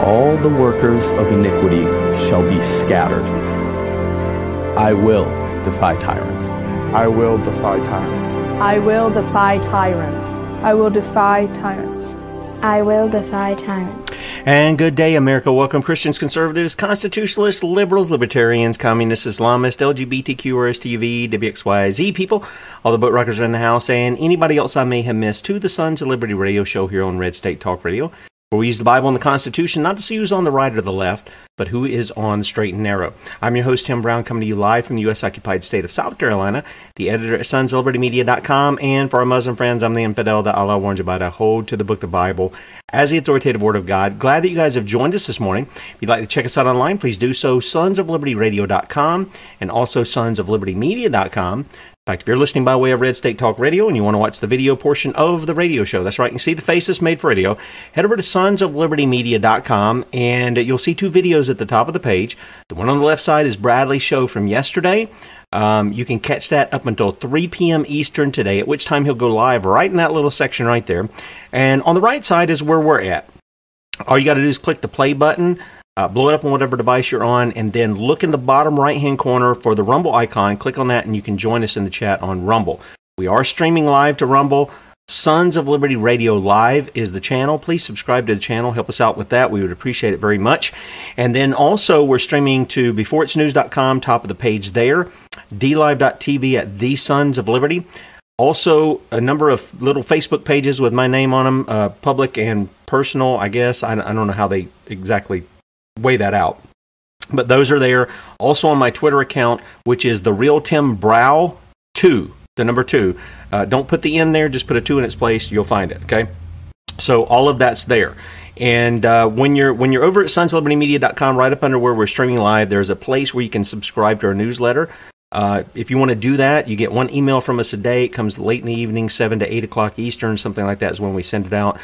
All the workers of iniquity shall be scattered. I will defy tyrants. I will defy tyrants. I will defy tyrants. I will defy tyrants. I will defy tyrants. And good day, America. Welcome, Christians, conservatives, constitutionalists, liberals, libertarians, communists, Islamists, LGBTQ, RSTV, WXYZ people, all the boat rockers are in the house, and anybody else I may have missed to the Sons of Liberty radio show here on Red State Talk Radio, where we use the Bible and the Constitution not to see who's on the right or the left, but who is on the straight and narrow. I'm your host, Tim Brown, coming to you live from the U.S. occupied state of South Carolina, the editor at sonsoflibertymedia.com, and for our Muslim friends, I'm the infidel that Allah warns about. I hold to the book, the Bible, as the authoritative word of God. Glad that you guys have joined us this morning. If you'd like to check us out online, please do so, sonsoflibertyradio.com and also sonsoflibertymedia.com. In fact, if you're listening by way of Red State Talk Radio and you want to watch the video portion of the radio show, that's right, you can see the faces made for radio, head over to sonsoflibertymedia.com and you'll see two videos at the top of the page. The one on the left side is Bradley's show from yesterday. Um, you can catch that up until 3 p.m. Eastern today, at which time he'll go live right in that little section right there. And on the right side is where we're at. All you got to do is click the play button, uh, blow it up on whatever device you're on, and then look in the bottom right hand corner for the Rumble icon. Click on that, and you can join us in the chat on Rumble. We are streaming live to Rumble. Sons of Liberty Radio Live is the channel. Please subscribe to the channel. Help us out with that. We would appreciate it very much. And then also, we're streaming to beforeitsnews.com, top of the page there, dlive.tv at The Sons of Liberty. Also, a number of little Facebook pages with my name on them, uh, public and personal, I guess. I, I don't know how they exactly weigh that out. But those are there. Also on my Twitter account, which is the real Tim Brow 2, the number 2. Uh, don't put the N there, just put a 2 in its place. You'll find it, okay? So all of that's there. And uh, when you're when you're over at sonslibertymedia.com, right up under where we're streaming live, there's a place where you can subscribe to our newsletter. Uh, if you want to do that, you get one email from us a day. It comes late in the evening, 7 to 8 o'clock Eastern, something like that is when we send it out.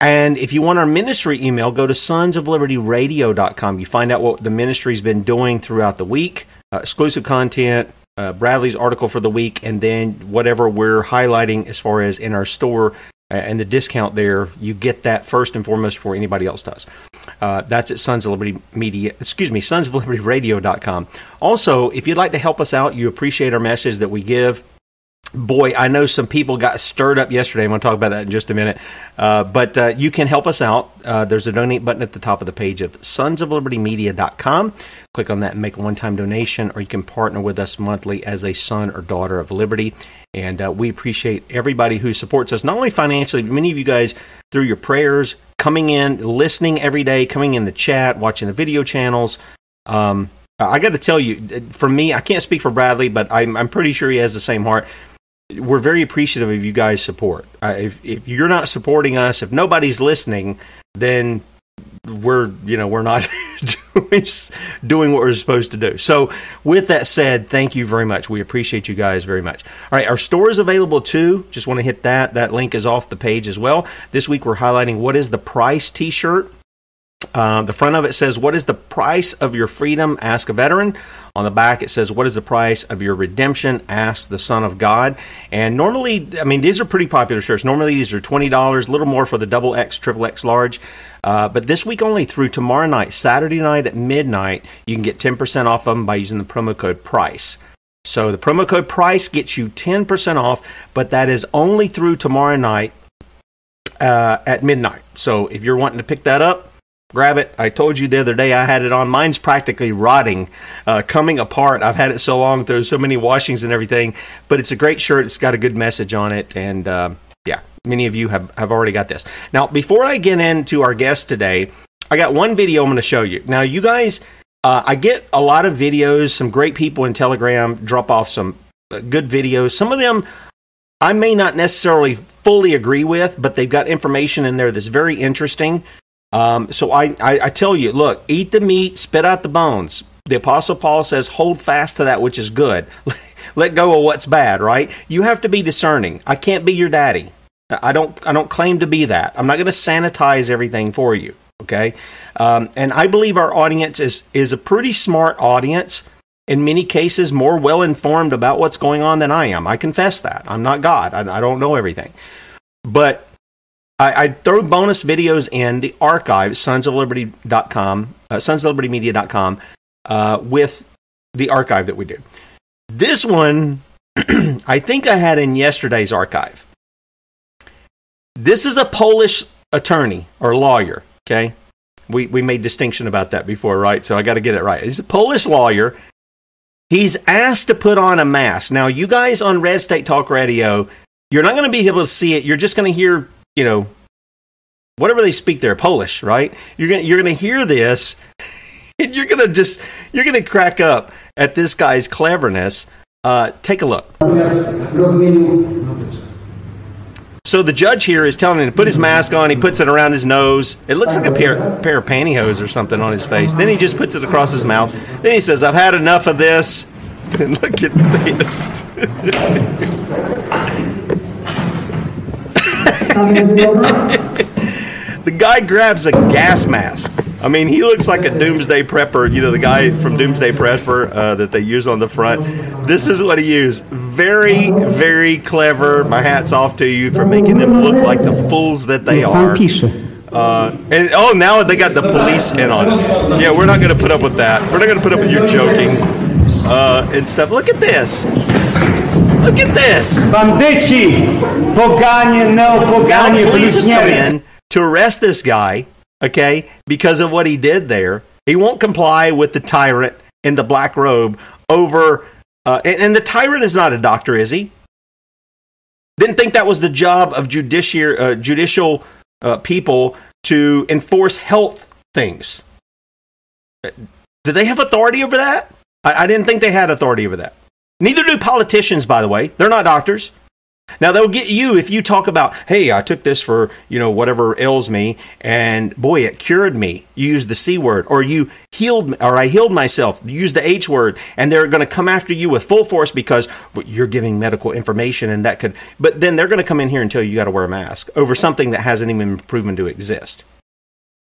And if you want our ministry email, go to sonsoflibertyradio.com. You find out what the ministry's been doing throughout the week, uh, exclusive content, uh, Bradley's article for the week, and then whatever we're highlighting as far as in our store uh, and the discount there, you get that first and foremost before anybody else does. Uh, that's at Sons of Liberty Media, excuse me, Sons of Liberty Radio.com. Also, if you'd like to help us out, you appreciate our message that we give. Boy, I know some people got stirred up yesterday. I'm going to talk about that in just a minute. Uh, but uh, you can help us out. Uh, there's a donate button at the top of the page of sonsoflibertymedia.com. Click on that and make a one time donation, or you can partner with us monthly as a son or daughter of liberty. And uh, we appreciate everybody who supports us, not only financially, but many of you guys through your prayers, coming in, listening every day, coming in the chat, watching the video channels. Um, I got to tell you, for me, I can't speak for Bradley, but I'm, I'm pretty sure he has the same heart we're very appreciative of you guys' support. Uh, if, if you're not supporting us, if nobody's listening, then we're you know we're not doing, what we're supposed to do. So with that said, thank you very much. We appreciate you guys very much. All right, our store is available too. Just want to hit that. That link is off the page as well. This week we're highlighting what is the price T-shirt. Uh, the front of it says, What is the price of your freedom? Ask a veteran. On the back, it says, What is the price of your redemption? Ask the Son of God. And normally, I mean, these are pretty popular shirts. Normally, these are $20, a little more for the double X, triple X large. Uh, but this week only through tomorrow night, Saturday night at midnight, you can get 10% off of them by using the promo code PRICE. So the promo code PRICE gets you 10% off, but that is only through tomorrow night uh, at midnight. So if you're wanting to pick that up, grab it. I told you the other day I had it on. Mine's practically rotting, uh, coming apart. I've had it so long through so many washings and everything, but it's a great shirt. It's got a good message on it, and uh, yeah, many of you have, have already got this. Now, before I get into our guest today, I got one video I'm going to show you. Now, you guys, uh, I get a lot of videos. Some great people in Telegram drop off some uh, good videos. Some of them I may not necessarily fully agree with, but they've got information in there that's very interesting. Um, so I, I, I tell you, look, eat the meat, spit out the bones. The Apostle Paul says, hold fast to that which is good. Let go of what's bad, right? You have to be discerning. I can't be your daddy. I don't I don't claim to be that. I'm not going to sanitize everything for you. Okay, um, and I believe our audience is is a pretty smart audience. In many cases, more well informed about what's going on than I am. I confess that. I'm not God. I, I don't know everything. But I, I throw bonus videos in the archive, sonsofliberty.com, uh, sonsoflibertymedia.com, uh, with the archive that we do. This one, I think I had in yesterday's archive. This is a Polish attorney or lawyer, okay? We, we made distinction about that before, right? So I got to get it right. He's a Polish lawyer. He's asked to put on a mask. Now, you guys on Red State Talk Radio, you're not going to be able to see it. You're just going to hear you know, whatever they speak there, Polish, right? You're gonna you're gonna hear this, and you're gonna just you're gonna crack up at this guy's cleverness. Uh, take a look. So the judge here is telling him to put his mask on. He puts it around his nose. It looks like a pair, pair of pantyhose or something on his face. Then he just puts it across his mouth. Then he says, "I've had enough of this." And look at this. the guy grabs a gas mask. I mean, he looks like a doomsday prepper. You know, the guy from Doomsday Prepper uh, that they use on the front. This is what he used. Very, very clever. My hat's off to you for making them look like the fools that they are. Uh, and oh, now they got the police in on it. Yeah, we're not going to put up with that. We're not going to put up with your joking uh, and stuff. Look at this. Look at this. Bandyci, poganie, neopoganie, police have come in to arrest this guy, okay, because of what he did there. He won't comply with the tyrant in the black robe over, uh, and, and, the tyrant is not a doctor, is he? Didn't think that was the job of judiciary, uh, judicial uh, people to enforce health things. Do they have authority over that? I, I didn't think they had authority over that. Neither do politicians, by the way. They're not doctors. Now they'll get you if you talk about, hey, I took this for you know whatever ails me, and boy, it cured me. You use the c word, or you healed, or I healed myself. You use the h word, and they're going to come after you with full force because you're giving medical information, and that could. But then they're going to come in here and tell you you got to wear a mask over something that hasn't even proven to exist.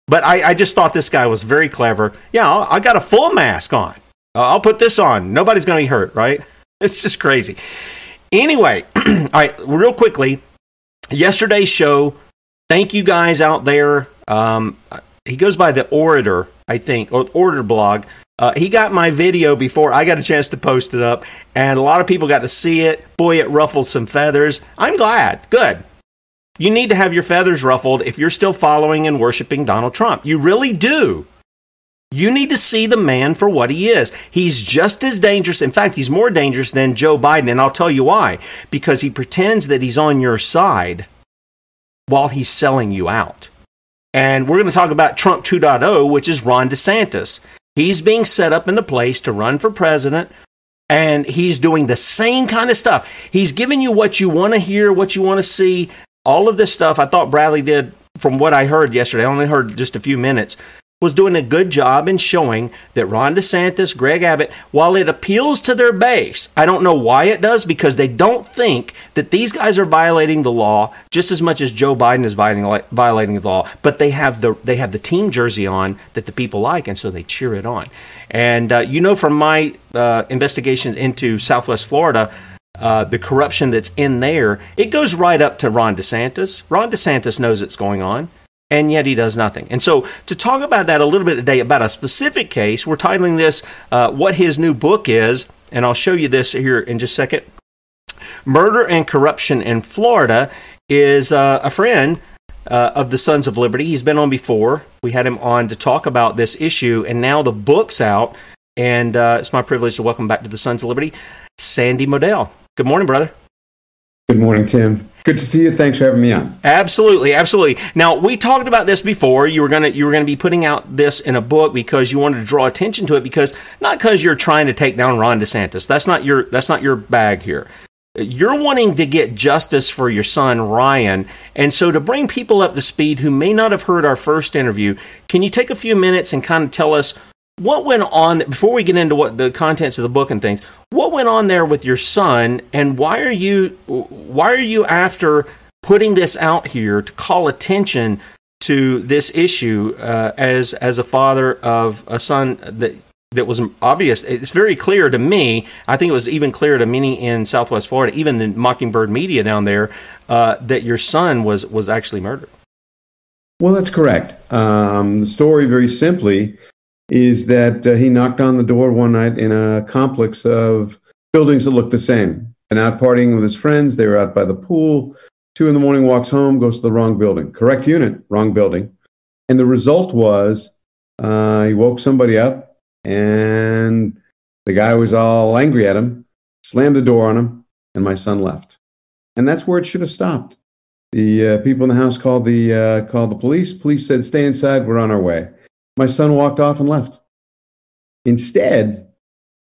But I, I just thought this guy was very clever. Yeah, I got a full mask on. I'll put this on. Nobody's going to be hurt, right? It's just crazy. Anyway, all right, real quickly, yesterday's show. Thank you guys out there. Um, he goes by the Orator, I think, or Orator blog. Uh, he got my video before I got a chance to post it up, and a lot of people got to see it. Boy, it ruffled some feathers. I'm glad. Good. You need to have your feathers ruffled if you're still following and worshiping Donald Trump. You really do. You need to see the man for what he is. He's just as dangerous. In fact, he's more dangerous than Joe Biden. And I'll tell you why. Because he pretends that he's on your side while he's selling you out. And we're going to talk about Trump 2.0, which is Ron DeSantis. He's being set up in the place to run for president, and he's doing the same kind of stuff. He's giving you what you want to hear, what you want to see, all of this stuff. I thought Bradley did, from what I heard yesterday, I only heard just a few minutes, was doing a good job in showing that Ron DeSantis, Greg Abbott, while it appeals to their base, I don't know why it does because they don't think that these guys are violating the law just as much as Joe Biden is violating, the law. But they have the they have the team jersey on that the people like, and so they cheer it on. And uh, you know from my uh, investigations into Southwest Florida. Uh, the corruption that's in there, it goes right up to Ron DeSantis. Ron DeSantis knows it's going on and yet he does nothing. And so, to talk about that a little bit today, about a specific case, we're titling this uh, What His New Book Is, and I'll show you this here in just a second. Murder and Corruption in Florida is uh, a friend uh, of the Sons of Liberty. He's been on before. We had him on to talk about this issue, and now the book's out. And uh, it's my privilege to welcome back to the Sons of Liberty, Sandy Modell. Good morning, brother. Good morning, Tim. Good to see you. Thanks for having me on. Absolutely, absolutely. Now we talked about this before. You were gonna you were gonna be putting out this in a book because you wanted to draw attention to it because not because you're trying to take down Ron DeSantis. That's not your that's not your bag here. You're wanting to get justice for your son Ryan, and so to bring people up to speed who may not have heard our first interview, can you take a few minutes and kind of tell us what went on before we get into what the contents of the book and things what went on there with your son and why are you why are you after putting this out here to call attention to this issue uh, as as a father of a son that that was obvious? It's very clear to me i think it was even clear to many in southwest florida even the mockingbird media down there uh, that your son was was actually murdered. Well that's correct. Um, the story very simply is that uh, he knocked on the door one night in a complex of buildings that looked the same. And out partying with his friends, they were out by the pool. Two in the morning, walks home, goes to the wrong building. Correct unit, wrong building. And the result was uh, he woke somebody up, and the guy was all angry at him, slammed the door on him, and my son left. And that's where it should have stopped. The uh, people in the house called the uh, called the police. Police said, "Stay inside. We're on our way." My son walked off and left. Instead,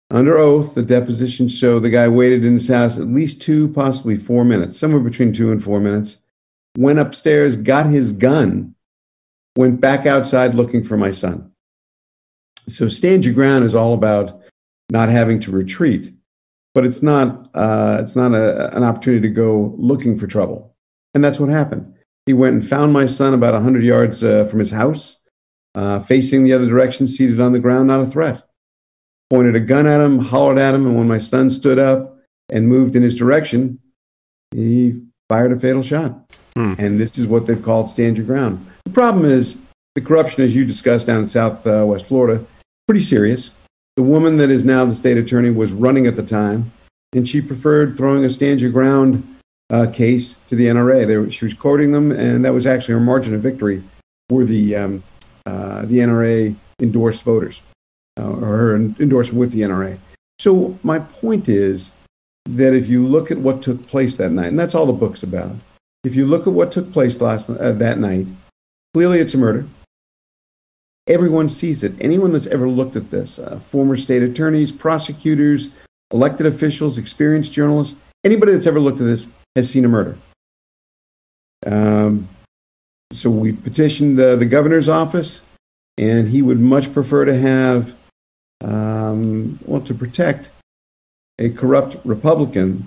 under oath, the depositions show the guy waited in his house at least two, possibly four minutes, somewhere between two and four minutes, went upstairs, got his gun, went back outside looking for my son. So, stand your ground is all about not having to retreat, but it's not, uh, it's not a, an opportunity to go looking for trouble. And that's what happened. He went and found my son about 100 yards uh, from his house uh, facing the other direction, seated on the ground, not a threat. Pointed a gun at him, hollered at him, and when my son stood up and moved in his direction, he fired a fatal shot. Hmm. And this is what they've called stand your ground. The problem is the corruption, as you discussed down in Southwest uh, Florida, pretty serious. The woman that is now the state attorney was running at the time, and she preferred throwing a stand your ground uh, case to the NRA. Were, she was quoting them, and that was actually her margin of victory were the um, uh, the NRA endorsed voters uh, or her endorsement with the NRA. So my point is that if you look at what took place that night, and that's all the book's about, if you look at what took place last uh, that night, clearly it's a murder. Everyone sees it. Anyone that's ever looked at this, uh, former state attorneys, prosecutors, elected officials, experienced journalists, anybody that's ever looked at this has seen a murder. Um, so we've petitioned the, the governor's office, and he would much prefer to have, um, well, to protect a corrupt Republican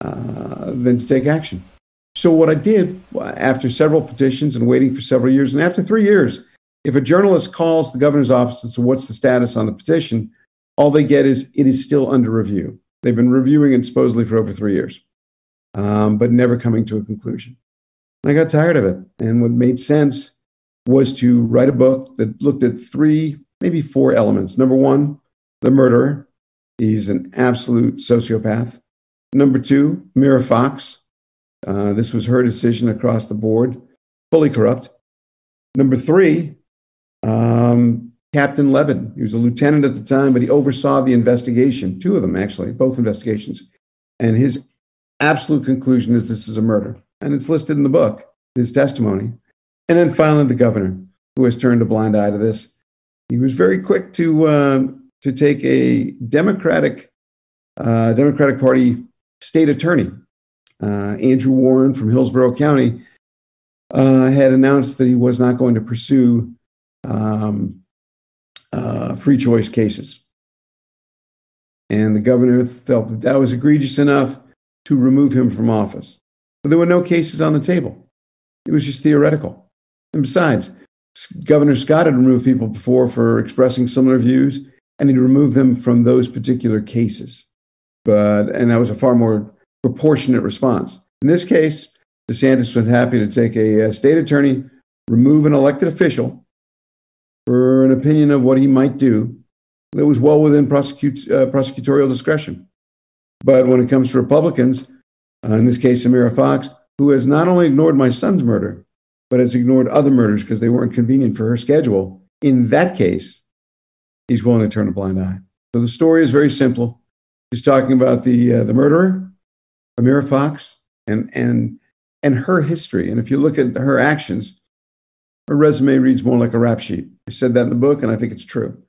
uh, than to take action. So what I did after several petitions and waiting for several years, and after three years, if a journalist calls the governor's office and says, "What's the status on the petition?" all they get is it is still under review. They've been reviewing it supposedly for over three years, um, but never coming to a conclusion. I got tired of it. And what made sense was to write a book that looked at three maybe four elements. Number one, the murderer. He's an absolute sociopath. Number two, Amira Fox. Uh, this was her decision across the board, fully corrupt. Number three, um, Captain Levin. He was a lieutenant at the time, but he oversaw the investigation, two of them actually, both investigations. And his absolute conclusion is this is a murder. And it's listed in the book, his testimony. And then finally, the governor, who has turned a blind eye to this. He was very quick to, uh, to take a Democratic, uh, Democratic Party state attorney, uh, Andrew Warren from Hillsborough County, uh, had announced that he was not going to pursue um, uh, free choice cases. And the governor felt that that was egregious enough to remove him from office. But there were no cases on the table. It was just theoretical. And besides, Governor Scott had removed people before for expressing similar views, and he'd removed them from those particular cases. But and that was a far more proportionate response. In this case, DeSantis was happy to take a, a state attorney, remove an elected official for an opinion of what he might do that was well within uh, prosecutorial discretion. But when it comes to Republicans, uh, in this case, Amira Fox, who has not only ignored my son's murder, but has ignored other murders because they weren't convenient for her schedule, in that case, he's willing to turn a blind eye. So the story is very simple. He's talking about the, uh, the murderer, Amira Fox, and, and, and her history. And if you look at her actions, her resume reads more like a rap sheet. I said that in the book, and I think it's true.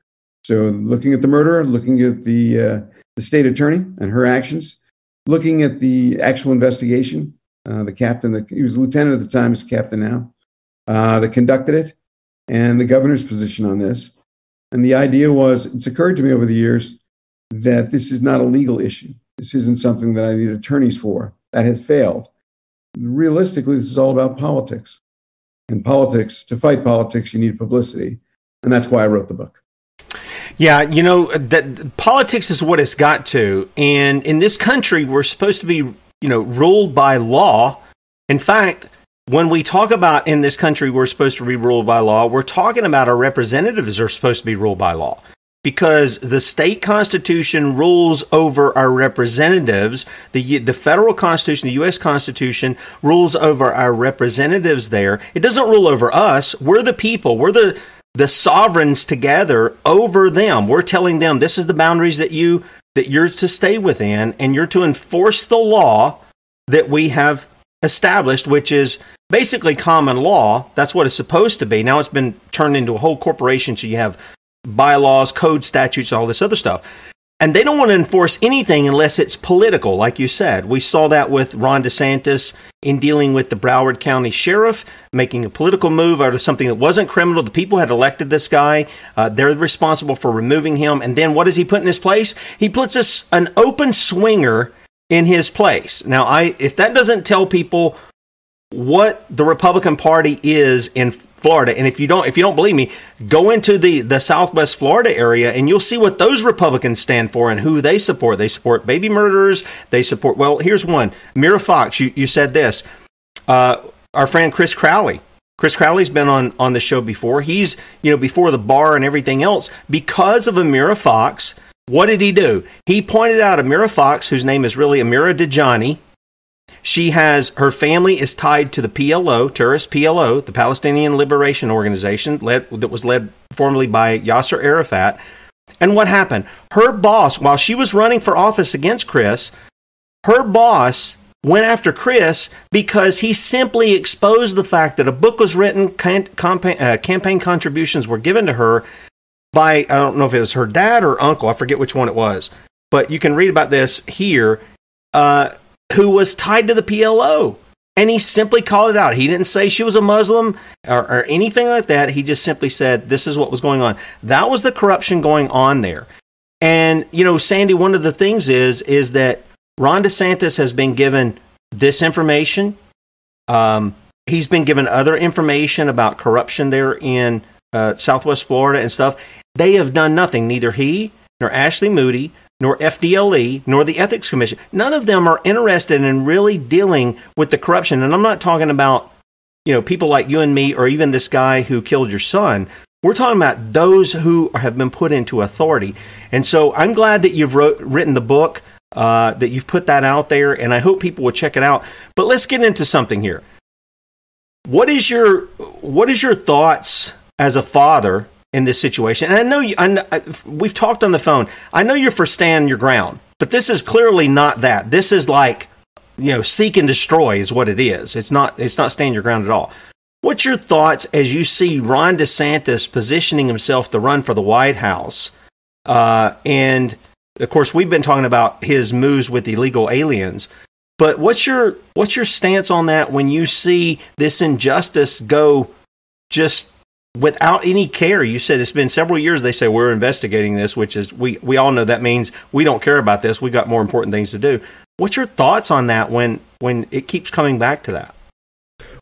So, looking at the murderer, looking at the, uh, the state attorney and her actions, looking at the actual investigation, uh, the captain, the, he was lieutenant at the time, he's captain now, uh, that conducted it, and the governor's position on this. And the idea was it's occurred to me over the years that this is not a legal issue. This isn't something that I need attorneys for. That has failed. Realistically, this is all about politics. And politics, to fight politics, you need publicity. And that's why I wrote the book. Yeah, you know that politics is what it's got to, and in this country, we're supposed to be, you know, ruled by law. In fact, when we talk about in this country we're supposed to be ruled by law, we're talking about our representatives are supposed to be ruled by law because the state constitution rules over our representatives. The, the federal constitution, the U.S. Constitution, rules over our representatives there. It doesn't rule over us. We're the people. We're the, the sovereigns together over them. We're telling them this is the boundaries that you that you're to stay within and you're to enforce the law that we have established, which is basically common law. That's what it's supposed to be. Now it's been turned into a whole corporation, so you have bylaws, code statutes, all this other stuff. And they don't want to enforce anything unless it's political, like you said. We saw that with Ron DeSantis in dealing with the Broward County Sheriff, making a political move out of something that wasn't criminal. The people had elected this guy. Uh, they're responsible for removing him. And then what does he put in his place? He puts us an open swinger in his place. Now, I if that doesn't tell people what the Republican Party is in Florida. And if you don't if you don't believe me, go into the the Southwest Florida area and you'll see what those Republicans stand for and who they support. They support baby murderers. They support well, here's one. Amira Fox, you, you said this. Uh, our friend Chris Crowley. Chris Crowley's been on, on the show before. He's, you know, before the bar and everything else. Because of Amira Fox, what did he do? He pointed out Amira Fox, whose name is really Amira Dajani, she has her family is tied to the PLO, terrorist PLO, the Palestinian Liberation Organization, led, that was led formerly by Yasser Arafat. And what happened? Her boss, while she was running for office against Chris, her boss went after Chris because he simply exposed the fact that a book was written, campaign, uh, campaign contributions were given to her by, I don't know if it was her dad or uncle, I forget which one it was, but you can read about this here. Uh, who was tied to the PLO. And he simply called it out. He didn't say she was a Muslim or, or, anything like that. He just simply said this is what was going on. That was the corruption going on there. And you know, Sandy, one of the things is is that Ron DeSantis has been given this information. Um, he's been given other information about corruption there in uh, Southwest Florida and stuff. They have done nothing. Neither he nor Ashley Moody nor FDLE, nor the Ethics Commission. None of them are interested in really dealing with the corruption. And I'm not talking about, you know, people like you and me or even this guy who killed your son. We're talking about those who have been put into authority. And so I'm glad that you've wrote, written the book, uh, that you've put that out there, and I hope people will check it out. But let's get into something here. What is your what is your thoughts as a father in this situation? And I know, you, I know we've talked on the phone. I know you're for stand your ground, but this is clearly not that. This is like you know seek and destroy is what it is. It's not it's not stand your ground at all. What's your thoughts as you see Ron DeSantis positioning himself to run for the White House? Uh, and of course, we've been talking about his moves with illegal aliens. But what's your what's your stance on that when you see this injustice go just without any care? You said it's been several years. They say we're investigating this, which is we we all know that means we don't care about this. We got more important things to do. What's your thoughts on that when when it keeps coming back to that?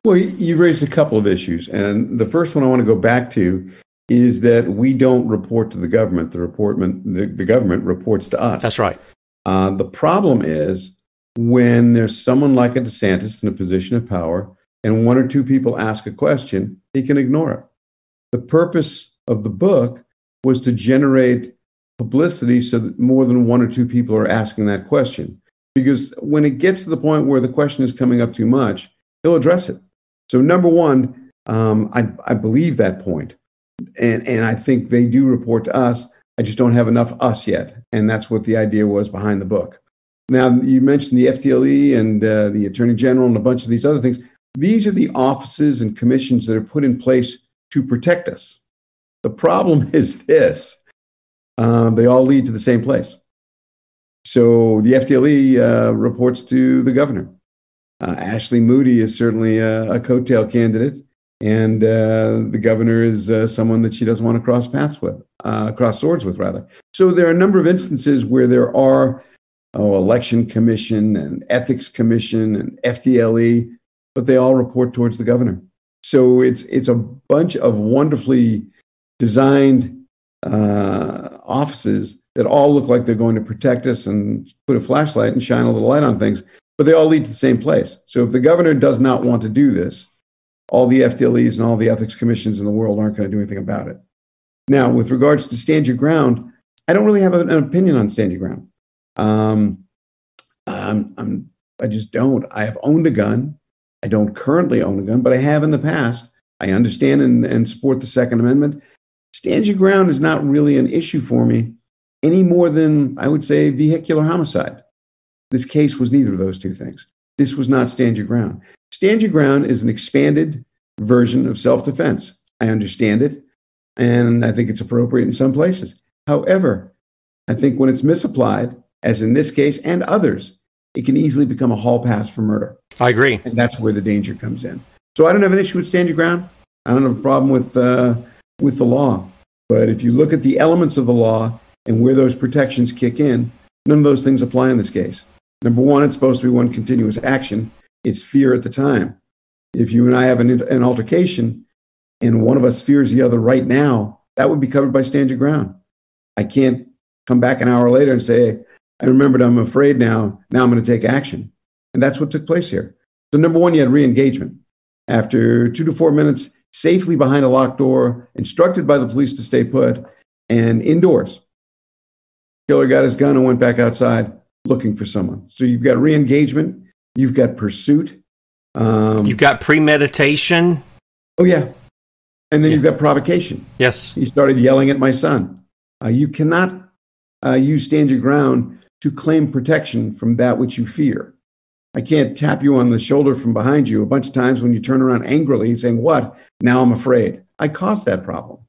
Well, you raised a couple of issues, and the first one I want to go back to is that we don't report to the government. The reportment the, the government reports to us. That's right. Uh, the problem is when there's someone like a DeSantis in a position of power, and one or two people ask a question, he can ignore it. The purpose of the book was to generate publicity so that more than one or two people are asking that question. Because when it gets to the point where the question is coming up too much, he'll address it. So, number one, um, I, I believe that point and and I think they do report to us. I just don't have enough us yet, and that's what the idea was behind the book. Now you mentioned the FDLE and uh, the Attorney General and a bunch of these other things. These are the offices and commissions that are put in place to protect us. The problem is this: uh, they all lead to the same place. So the FDLE uh, reports to the governor. Uh, Ashley Moody is certainly a, a coattail candidate and uh, the governor is uh, someone that she doesn't want to cross paths with, uh, cross swords with, rather. So there are a number of instances where there are oh, election commission and ethics commission and FDLE, but they all report towards the governor. So it's it's a bunch of wonderfully designed uh, offices that all look like they're going to protect us and put a flashlight and shine a little light on things, but they all lead to the same place. So if the governor does not want to do this, all the FDLEs and all the ethics commissions in the world aren't going to do anything about it. Now, with regards to stand your ground, I don't really have an, opinion on stand your ground. Um, I'm, I'm, I just don't. I have owned a gun. I don't currently own a gun, but I have in the past. I understand and, and support the Second Amendment. Stand your ground is not really an issue for me any more than I would say vehicular homicide. This case was neither of those two things. This was not stand your ground. Stand your ground is an expanded version of self defense. I understand it, and I think it's appropriate in some places. However, I think when it's misapplied, as in this case and others, it can easily become a hall pass for murder. I agree. And that's where the danger comes in. So I don't have an issue with stand your ground. I don't have a problem with, uh, with the law. But if you look at the elements of the law and where those protections kick in, none of those things apply in this case. Number one, it's supposed to be one continuous action. It's fear at the time. If you and I have an, an altercation and one of us fears the other right now, that would be covered by stand your ground. I can't come back an hour later and say, I remembered I'm afraid now. Now I'm going to take action. And that's what took place here. So, number one, you had re engagement. After two to four minutes, safely behind a locked door, instructed by the police to stay put, and indoors. Killer got his gun and went back outside looking for someone. So you've got re engagement, you've got pursuit, um, you've got premeditation. Oh, yeah. And then yeah. you've got provocation. Yes. He started yelling at my son. Uh, you cannot uh, use stand your ground to claim protection from that which you fear. I can't tap you on the shoulder from behind you a bunch of times when you turn around angrily saying, What? Now I'm afraid. I caused that problem.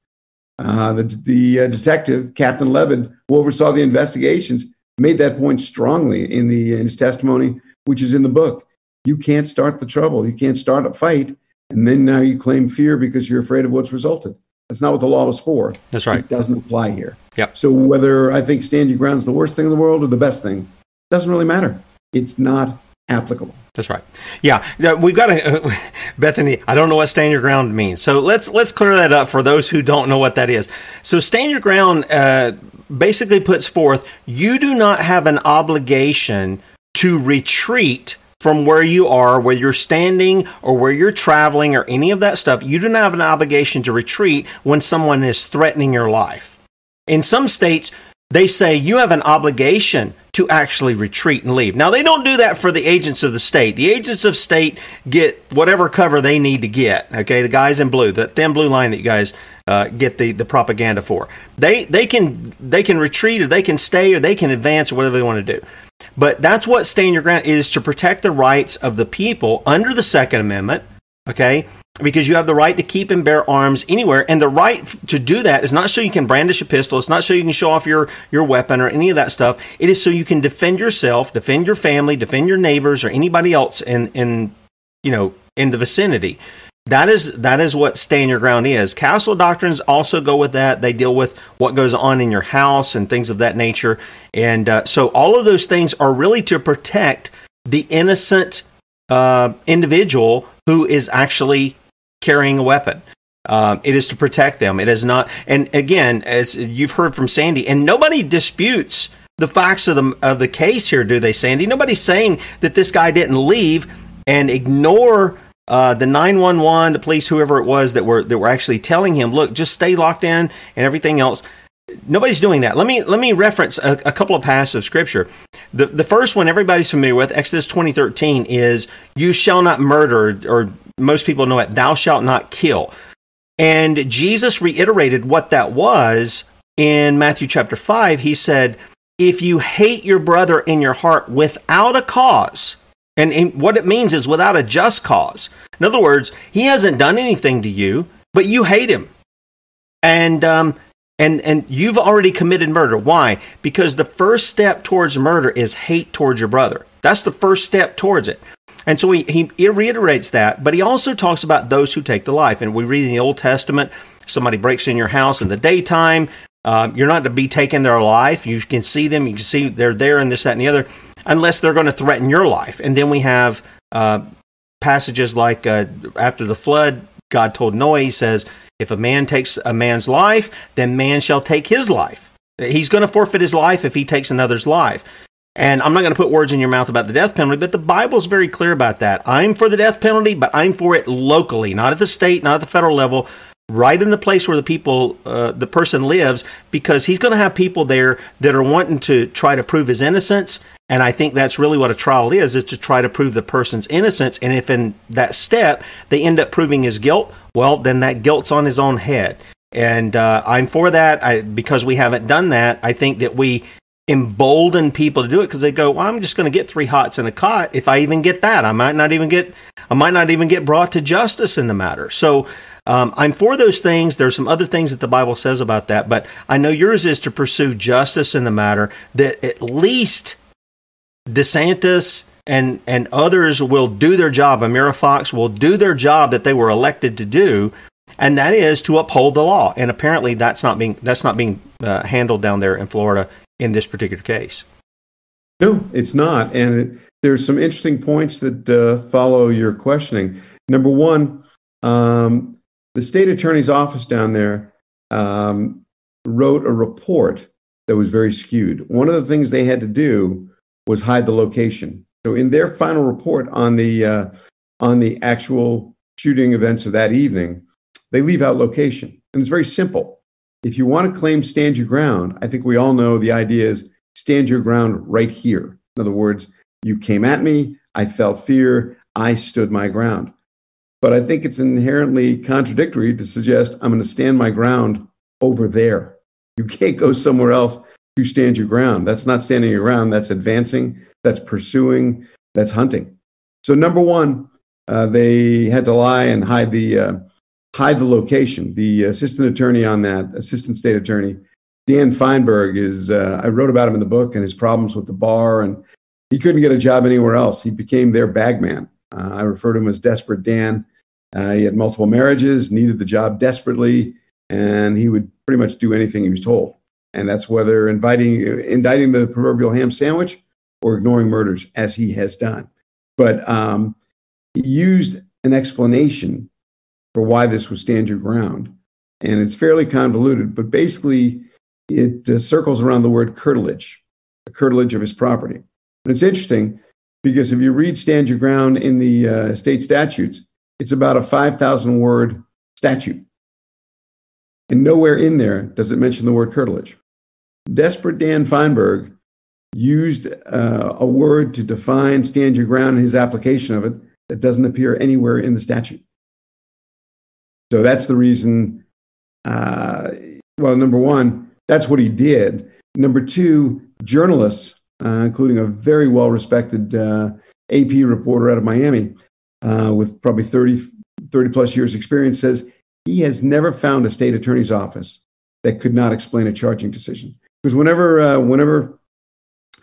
Uh, the the uh, detective, Captain Levin, who oversaw the investigations, made that point strongly in, the, in his testimony, which is in the book. You can't start the trouble. You can't start a fight, and then now you claim fear because you're afraid of what's resulted. That's not what the law was for. That's right. It doesn't apply here. Yep. So whether I think stand your ground is the worst thing in the world or the best thing, doesn't really matter. It's not applicable. That's right. Yeah, we've got a uh, Bethany. I don't know what stand your ground means, so let's let's clear that up for those who don't know what that is. So stand your ground uh, basically puts forth you do not have an obligation to retreat from where you are, whether you're standing or where you're traveling or any of that stuff, you do not have an obligation to retreat when someone is threatening your life. In some states, they say you have an obligation to actually retreat and leave. Now, they don't do that for the agents of the state. The agents of state get whatever cover they need to get. Okay, the guys in blue, the thin blue line that you guys uh, get the, the propaganda for. They they can they can retreat or they can stay or they can advance or whatever they want to do. But that's what stand your ground is to protect the rights of the people under the Second Amendment. Okay, because you have the right to keep and bear arms anywhere. And the right to do that is not so you can brandish a pistol. It's not so you can show off your your weapon or any of that stuff. It is so you can defend yourself defend your family defend your neighbors or anybody else in in you know in the vicinity. That is that is what stand your ground is. Castle doctrines also go with that. They deal with what goes on in your house and things of that nature. And uh, so all of those things are really to protect the innocent uh, individual who is actually carrying a weapon. Um, it is to protect them. It is not. And again, as you've heard from Sandy, and nobody disputes the facts of the of the case here, do they, Sandy? Nobody's saying that this guy didn't leave and ignore uh, the 911, the police, whoever it was that were that were actually telling him, look, just stay locked in and everything else. Nobody's doing that. Let me let me reference a, a couple of passages of scripture. The the first one everybody's familiar with, Exodus 20:13, is you shall not murder, or most people know it, thou shalt not kill. And Jesus reiterated what that was in Matthew chapter 5. He said, If you hate your brother in your heart without a cause, and, and what it means is without a just cause. In other words, he hasn't done anything to you, but you hate him. And um, and and you've already committed murder. Why? Because the first step towards murder is hate towards your brother. That's the first step towards it. And so he, he reiterates that, but he also talks about those who take the life. And we read in the Old Testament, somebody breaks in your house in the daytime. Uh, you're not to be taking their life. You can see them. You can see they're there and this, that, and the other, unless they're going to threaten your life. And then we have uh, passages like uh, after the flood, God told Noah, He says, if a man takes a man's life, then man shall take his life. He's going to forfeit his life if he takes another's life. And I'm not going to put words in your mouth about the death penalty, but the Bible's very clear about that. I'm for the death penalty, but I'm for it locally, not at the state, not at the federal level, right in the place where the people, uh, the person lives, because he's going to have people there that are wanting to try to prove his innocence. And I think that's really what a trial is, is to try to prove the person's innocence. And if in that step they end up proving his guilt, well, then that guilt's on his own head. And uh, I'm for that I, because we haven't done that. I think that we embolden people to do it because they go, well, I'm just going to get three hots in a cot. If I even get that, I might not even get, I might not even get brought to justice in the matter. So um, I'm for those things. There's some other things that the Bible says about that, but I know yours is to pursue justice in the matter. That at least DeSantis and and others will do their job. Amira Fox will do their job that they were elected to do, and that is to uphold the law. And apparently, that's not being that's not being uh, handled down there in Florida in this particular case. No, it's not. And it, there's some interesting points that uh, follow your questioning. Number one, um, the state attorney's office down there um, wrote a report that was very skewed. One of the things they had to do was hide the location. So in their final report on the uh, on the actual shooting events of that evening, they leave out location, and it's very simple. If you want to claim stand your ground, I think we all know the idea is stand your ground right here. In other words, you came at me, I felt fear, I stood my ground. But I think it's inherently contradictory to suggest I'm going to stand my ground over there. You can't go somewhere else to stand your ground. That's not standing your ground, that's advancing, that's pursuing, that's hunting. So, number one, uh, they had to lie and hide the, uh, hide the location. The assistant attorney on that, assistant state attorney, Dan Feinberg, is uh, I wrote about him in the book and his problems with the bar, and he couldn't get a job anywhere else. He became their bagman. Uh, I refer to him as Desperate Dan. Uh, he had multiple marriages, needed the job desperately, and he would pretty much do anything he was told. And that's whether inviting, indicting the proverbial ham sandwich or ignoring murders, as he has done. But um, he used an explanation for why this was stand your ground. And it's fairly convoluted, but basically it uh, circles around the word curtilage, the curtilage of his property. And it's interesting because if you read Stand Your Ground in the uh, state statutes, it's about a 5,000 word statute. And nowhere in there does it mention the word curtilage. Desperate Dan Feinberg used uh, a word to define stand your ground in his application of it that doesn't appear anywhere in the statute. So that's the reason. Uh, well, number one, that's what he did. Number two, journalists, uh, including a very well respected uh, AP reporter out of Miami uh, with probably 30, 30 plus years experience, says he has never found a state attorney's office that could not explain a charging decision. Because whenever, uh, whenever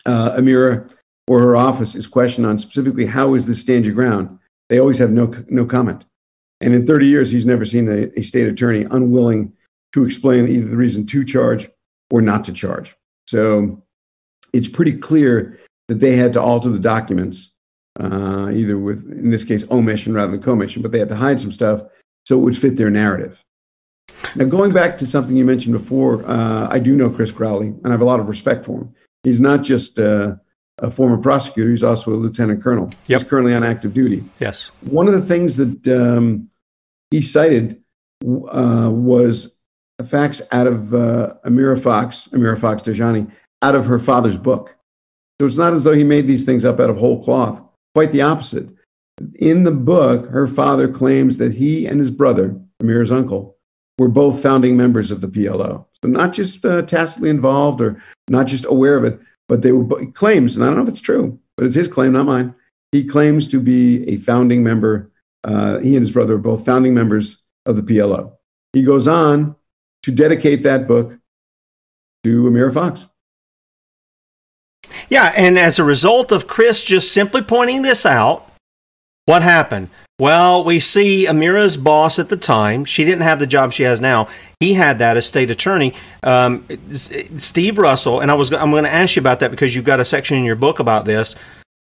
uh, Amira or her office is questioned on specifically how is this stand your ground, they always have no, no comment. And in 30 years, he's never seen a, a state attorney unwilling to explain either the reason to charge or not to charge. So it's pretty clear that they had to alter the documents, uh, either with, in this case, omission rather than commission, but they had to hide some stuff so it would fit their narrative. Now, going back to something you mentioned before, uh, I do know Chris Crowley, and I have a lot of respect for him. He's not just uh, a former prosecutor; he's also a lieutenant colonel. Yep. He's currently on active duty. Yes. One of the things that um, he cited uh, was facts out of uh, Amira Fox, Amira Fox Dajani, out of her father's book. So it's not as though he made these things up out of whole cloth. Quite the opposite. In the book, her father claims that he and his brother, Amira's uncle, were both founding members of the PLO. So not just uh, tacitly involved or not just aware of it, but they were claims, and I don't know if it's true, but it's his claim, not mine. He claims to be a founding member. Uh, he and his brother are both founding members of the PLO. He goes on to dedicate that book to Amira Fox. Yeah, and as a result of Chris just simply pointing this out, what happened? Well, we see Amira's boss at the time. She didn't have the job she has now. He had that as state attorney. Um, Steve Russell, and I was I'm going to ask you about that because you've got a section in your book about this.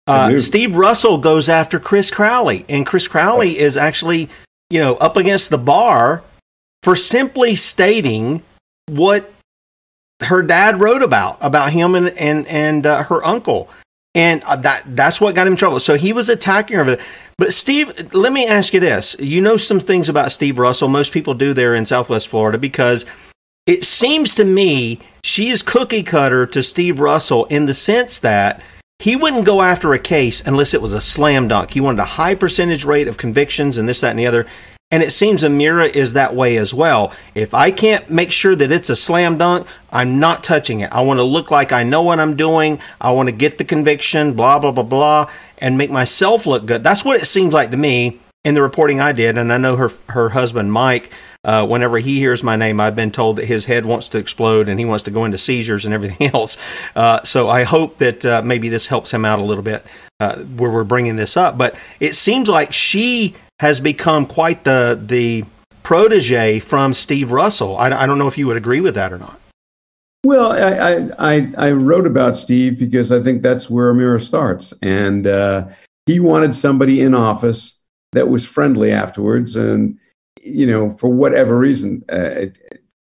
Uh, Steve Russell goes after Chris Crowley, and Chris Crowley is actually, you know, up against the bar for simply stating what her dad wrote about about him and and and uh, her uncle and uh, that that's what got him in trouble. So he was attacking her. But Steve, let me ask you this: you know some things about Steve Russell. Most people do there in Southwest Florida because it seems to me she is cookie cutter to Steve Russell in the sense that he wouldn't go after a case unless it was a slam dunk. He wanted a high percentage rate of convictions and this, that, and the other. And it seems Amira is that way as well. If I can't make sure that it's a slam dunk, I'm not touching it. I want to look like I know what I'm doing. I want to get the conviction, blah, blah, blah, blah, and make myself look good. That's what it seems like to me in the reporting I did. And I know her, her husband, Mike, uh, whenever he hears my name, I've been told that his head wants to explode and he wants to go into seizures and everything else. Uh, so I hope that uh, maybe this helps him out a little bit uh, where we're bringing this up. But it seems like she has become quite the the protege from Steve Russell. I, I don't know if you would agree with that or not. Well, I, I, I wrote about Steve because I think that's where Amira starts. And uh, he wanted somebody in office that was friendly afterwards. And, you know, for whatever reason, uh, it,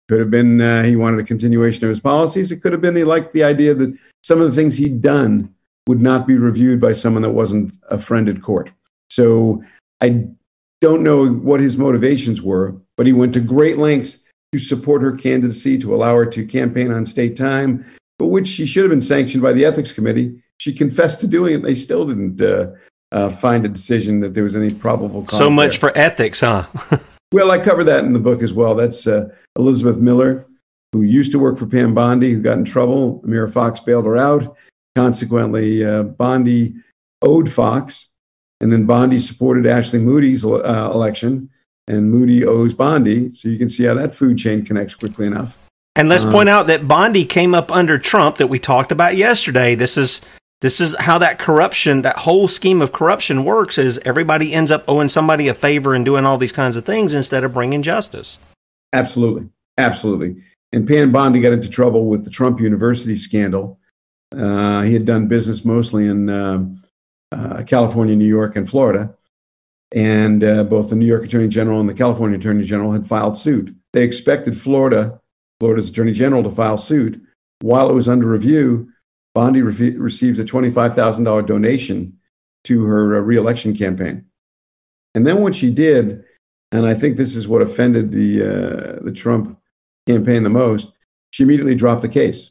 could have been uh, he wanted a continuation of his policies. It could have been he liked the idea that some of the things he'd done would not be reviewed by someone that wasn't a friend at court. So I don't know what his motivations were, but he went to great lengths to support her candidacy, to allow her to campaign on state time, but which she should have been sanctioned by the ethics committee. She confessed to doing it. They still didn't uh, uh, find a decision that there was any probable cause. So much there. for ethics, huh? well, I cover that in the book as well. That's uh, Elizabeth Miller, who used to work for Pam Bondi, who got in trouble. Amira Fox bailed her out. Consequently, uh, Bondi owed Fox and then Bondi supported Ashley Moody's uh, election, and Moody owes Bondi. So you can see how that food chain connects quickly enough. And let's um, point out that Bondi came up under Trump that we talked about yesterday. This is this is how that corruption, that whole scheme of corruption works. Is everybody ends up owing somebody a favor and doing all these kinds of things instead of bringing justice? Absolutely, absolutely. And Pam Bondi got into trouble with the Trump University scandal. Uh, he had done business mostly in. Um, California, New York, and Florida. And uh, both the New York Attorney General and the California Attorney General had filed suit. They expected Florida, Florida's Attorney General, to file suit. While it was under review, Bondi re- received a $25,000 donation to her uh, reelection campaign. And then what she did, and I think this is what offended the uh, the Trump campaign the most, she immediately dropped the case,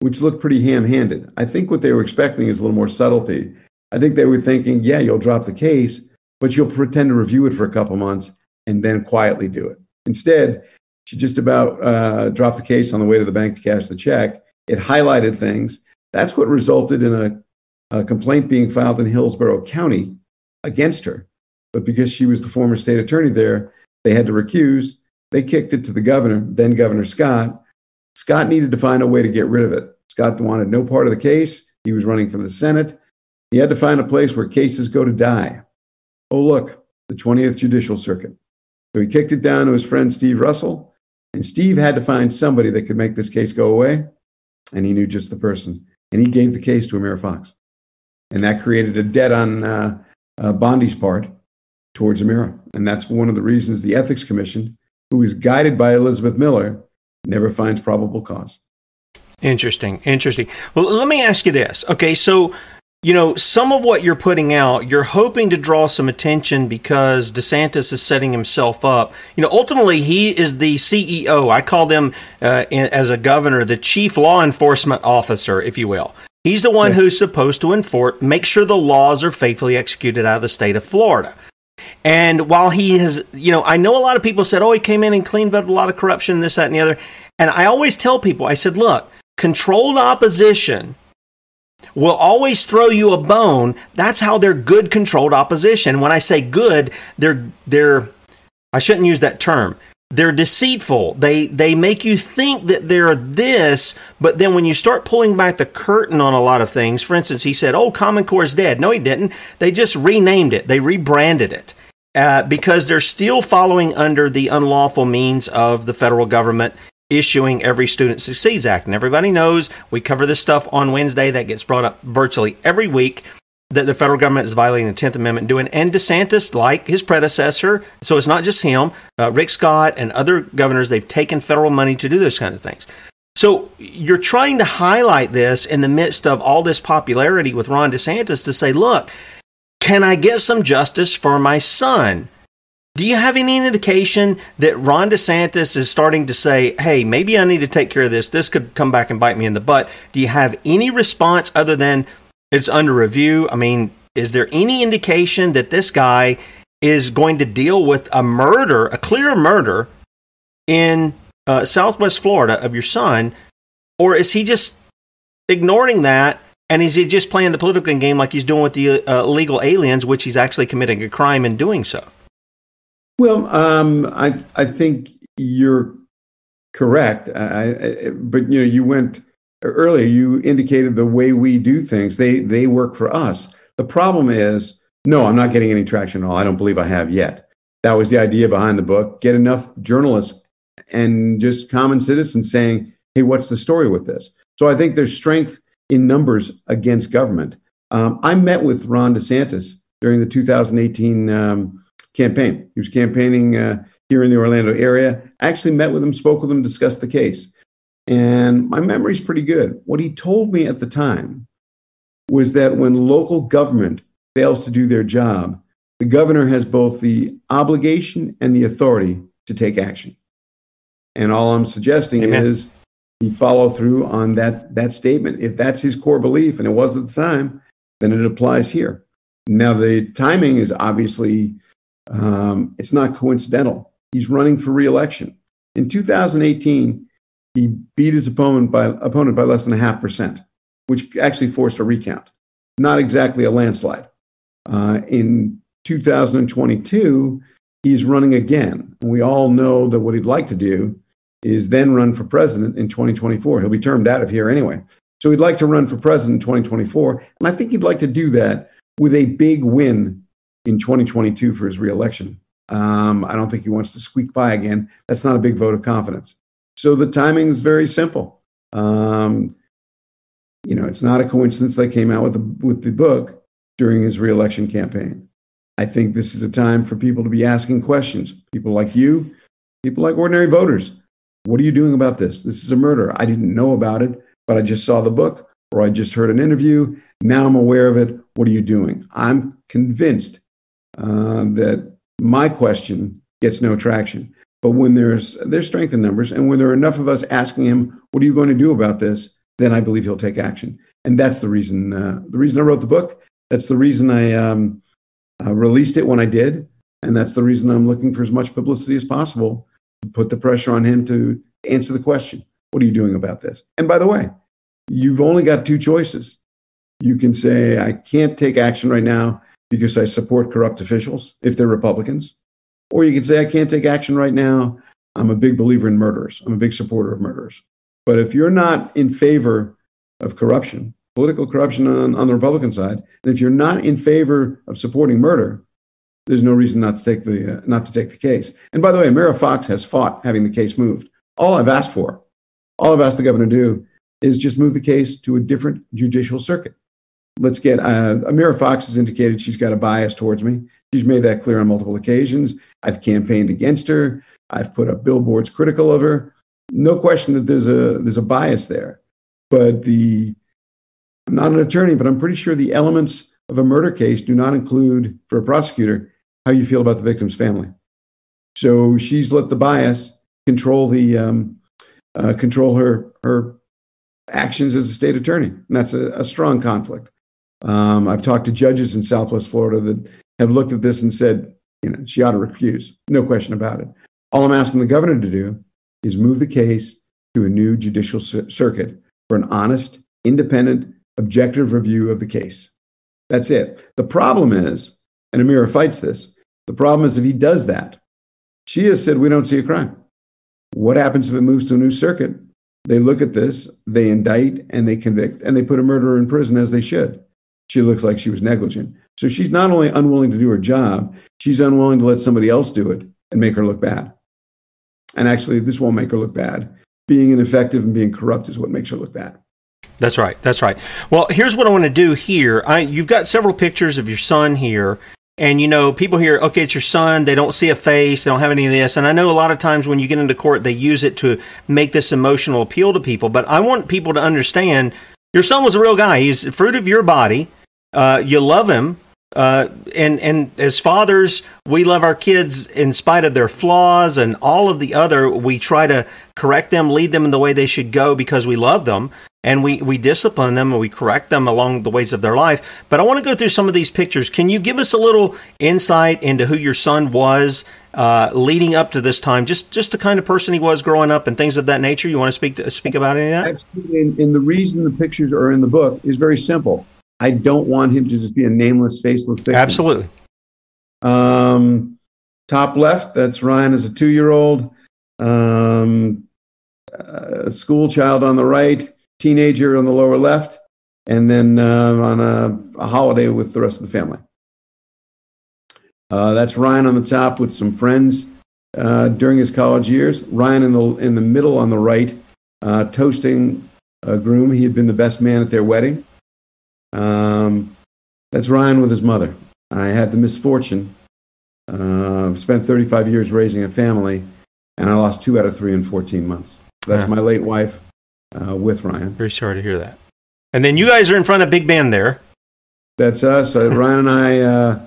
which looked pretty ham-handed. I think what they were expecting is a little more subtlety. I think they were thinking, yeah, you'll drop the case, but you'll pretend to review it for a couple months and then quietly do it. Instead, she just about uh, dropped the case on the way to the bank to cash the check. It highlighted things. That's what resulted in a, a complaint being filed in Hillsborough County against her. But because she was the former state attorney there, they had to recuse. They kicked it to the governor, then Governor Scott. Scott needed to find a way to get rid of it. Scott wanted no part of the case. He was running for the Senate. He had to find a place where cases go to die. Oh, look, the 20th Judicial Circuit. So he kicked it down to his friend Steve Russell, and Steve had to find somebody that could make this case go away, and he knew just the person. And he gave the case to Amira Fox. And that created a debt on uh, uh, Bondi's part towards Amira. And that's one of the reasons the Ethics Commission, who is guided by Elizabeth Miller, never finds probable cause. Interesting. Interesting. Well, let me ask you this. Okay, so you know, some of what you're putting out, you're hoping to draw some attention because DeSantis is setting himself up. You know, ultimately, he is the CEO. I call them, uh, as a governor, the chief law enforcement officer, if you will. He's the one yeah. who's supposed to enforce, make sure the laws are faithfully executed out of the state of Florida. And while he has, you know, I know a lot of people said, oh, he came in and cleaned up a lot of corruption, this, that, and the other. And I always tell people, I said, look, controlled opposition will always throw you a bone. That's how they're good controlled opposition. When I say good, they're they're I shouldn't use that term. They're deceitful. They they make you think that they're this, but then when you start pulling back the curtain on a lot of things, for instance, he said, "Oh, Common Core is dead." No, he didn't. They just renamed it. They rebranded it. Uh, because they're still following under the unlawful means of the federal government issuing every Student Succeeds Act. And everybody knows we cover this stuff on Wednesday. That gets brought up virtually every week that the federal government is violating the 10th Amendment doing. And DeSantis, like his predecessor, so it's not just him, uh, Rick Scott and other governors, they've taken federal money to do those kind of things. So you're trying to highlight this in the midst of all this popularity with Ron DeSantis to say, look, can I get some justice for my son? Do you have any indication that Ron DeSantis is starting to say, hey, maybe I need to take care of this? This could come back and bite me in the butt. Do you have any response other than it's under review? I mean, is there any indication that this guy is going to deal with a murder, a clear murder in uh, Southwest Florida of your son? Or is he just ignoring that and is he just playing the political game like he's doing with the uh, illegal aliens, which he's actually committing a crime in doing so? Well, um, I I think you're correct. I, I, but you know, you went earlier. You indicated the way we do things. They they work for us. The problem is, no, I'm not getting any traction at all. I don't believe I have yet. That was the idea behind the book. Get enough journalists and just common citizens saying, "Hey, what's the story with this?" So I think there's strength in numbers against government. Um, I met with Ron DeSantis during the 2018 um, campaign. He was campaigning uh, here in the Orlando area. I actually met with him, spoke with him, discussed the case. And my memory is pretty good. What he told me at the time was that when local government fails to do their job, the governor has both the obligation and the authority to take action. And all I'm suggesting Amen. is he follow through on that, that statement. If that's his core belief, and it was at the time, then it applies here. Now, the timing is obviously um, it's not coincidental. He's running for reelection. In 2018, he beat his opponent by, opponent by less than a half percent, which actually forced a recount. Not exactly a landslide. Uh, in 2022, he's running again. We all know that what he'd like to do is then run for president in 2024. He'll be termed out of here anyway. So he'd like to run for president in 2024. And I think he'd like to do that with a big win in 2022 for his reelection. Um, I don't think he wants to squeak by again. That's not a big vote of confidence. So the timing is very simple. Um, you know, it's not a coincidence they came out with the, with the book during his reelection campaign. I think this is a time for people to be asking questions. People like you, people like ordinary voters. What are you doing about this? This is a murder. I didn't know about it, but I just saw the book. or I just heard an interview. Now I'm aware of it. What are you doing? I'm convinced uh, that my question gets no traction. But when there's there's strength in numbers, and when there are enough of us asking him, "What are you going to do about this?" then I believe he'll take action. And that's the reason uh, the reason I wrote the book. That's the reason I um, uh, released it when I did, and that's the reason I'm looking for as much publicity as possible to put the pressure on him to answer the question: What are you doing about this? And by the way, you've only got two choices. You can say, "I can't take action right now because I support corrupt officials if they're Republicans," Or you can say, I can't take action right now. I'm a big believer in murderers. I'm a big supporter of murderers. But if you're not in favor of corruption, political corruption on, on the Republican side, and if you're not in favor of supporting murder, there's no reason not to take the uh, not to take the case. And by the way, Amira Fox has fought having the case moved. All I've asked for, all I've asked the governor to do, is just move the case to a different judicial circuit. Let's get uh, Amira Fox has indicated she's got a bias towards me. She's made that clear on multiple occasions. I've campaigned against her. I've put up billboards critical of her. No question that there's a there's a bias there. But the I'm not an attorney, but I'm pretty sure the elements of a murder case do not include, for a prosecutor, how you feel about the victim's family. So she's let the bias control the um, uh, control her her actions as a state attorney, and that's a, a strong conflict. Um, I've talked to judges in Southwest Florida that have looked at this and said, you know, she ought to recuse. No question about it. All I'm asking the governor to do is move the case to a new judicial circuit for an honest, independent, objective review of the case. That's it. The problem is, and Amira fights this, the problem is if he does that, she has said we don't see a crime. What happens if it moves to a new circuit? They look at this, they indict, and they convict, and they put a murderer in prison as they should she looks like she was negligent. So she's not only unwilling to do her job, she's unwilling to let somebody else do it and make her look bad. And actually, this won't make her look bad. Being ineffective and being corrupt is what makes her look bad. That's right. That's right. Well, here's what I want to do here. I, you've got several pictures of your son here. And you know, people hear, okay, it's your son. They don't see a face. They don't have any of this. And I know a lot of times when you get into court, they use it to make this emotional appeal to people. But I want people to understand your son was a real guy. He's fruit of your body. Uh, you love him. Uh, and and as fathers, we love our kids in spite of their flaws and all of the other. We try to correct them, lead them in the way they should go because we love them, and we we discipline them and we correct them along the ways of their life. But I want to go through some of these pictures. Can you give us a little insight into who your son was uh, leading up to this time? Just just the kind of person he was growing up and things of that nature. You want to speak to, speak about any of that? And, and the reason the pictures are in the book is very simple I don't want him to just be a nameless, faceless victim. Absolutely. Um, top left, that's Ryan as a two year old. Um, a school child on the right, teenager on the lower left, and then uh, on a, a, holiday with the rest of the family. Uh, that's Ryan on the top with some friends uh, during his college years. Ryan in the in the middle on the right, uh, toasting a groom. He had been the best man at their wedding. Um, that's Ryan with his mother. I had the misfortune, uh, spent 35 years raising a family, and I lost two out of three in 14 months. That's yeah. my late wife uh, with Ryan. Very sorry to hear that. And then you guys are in front of Big Ben there. That's us. Uh, Ryan and I uh,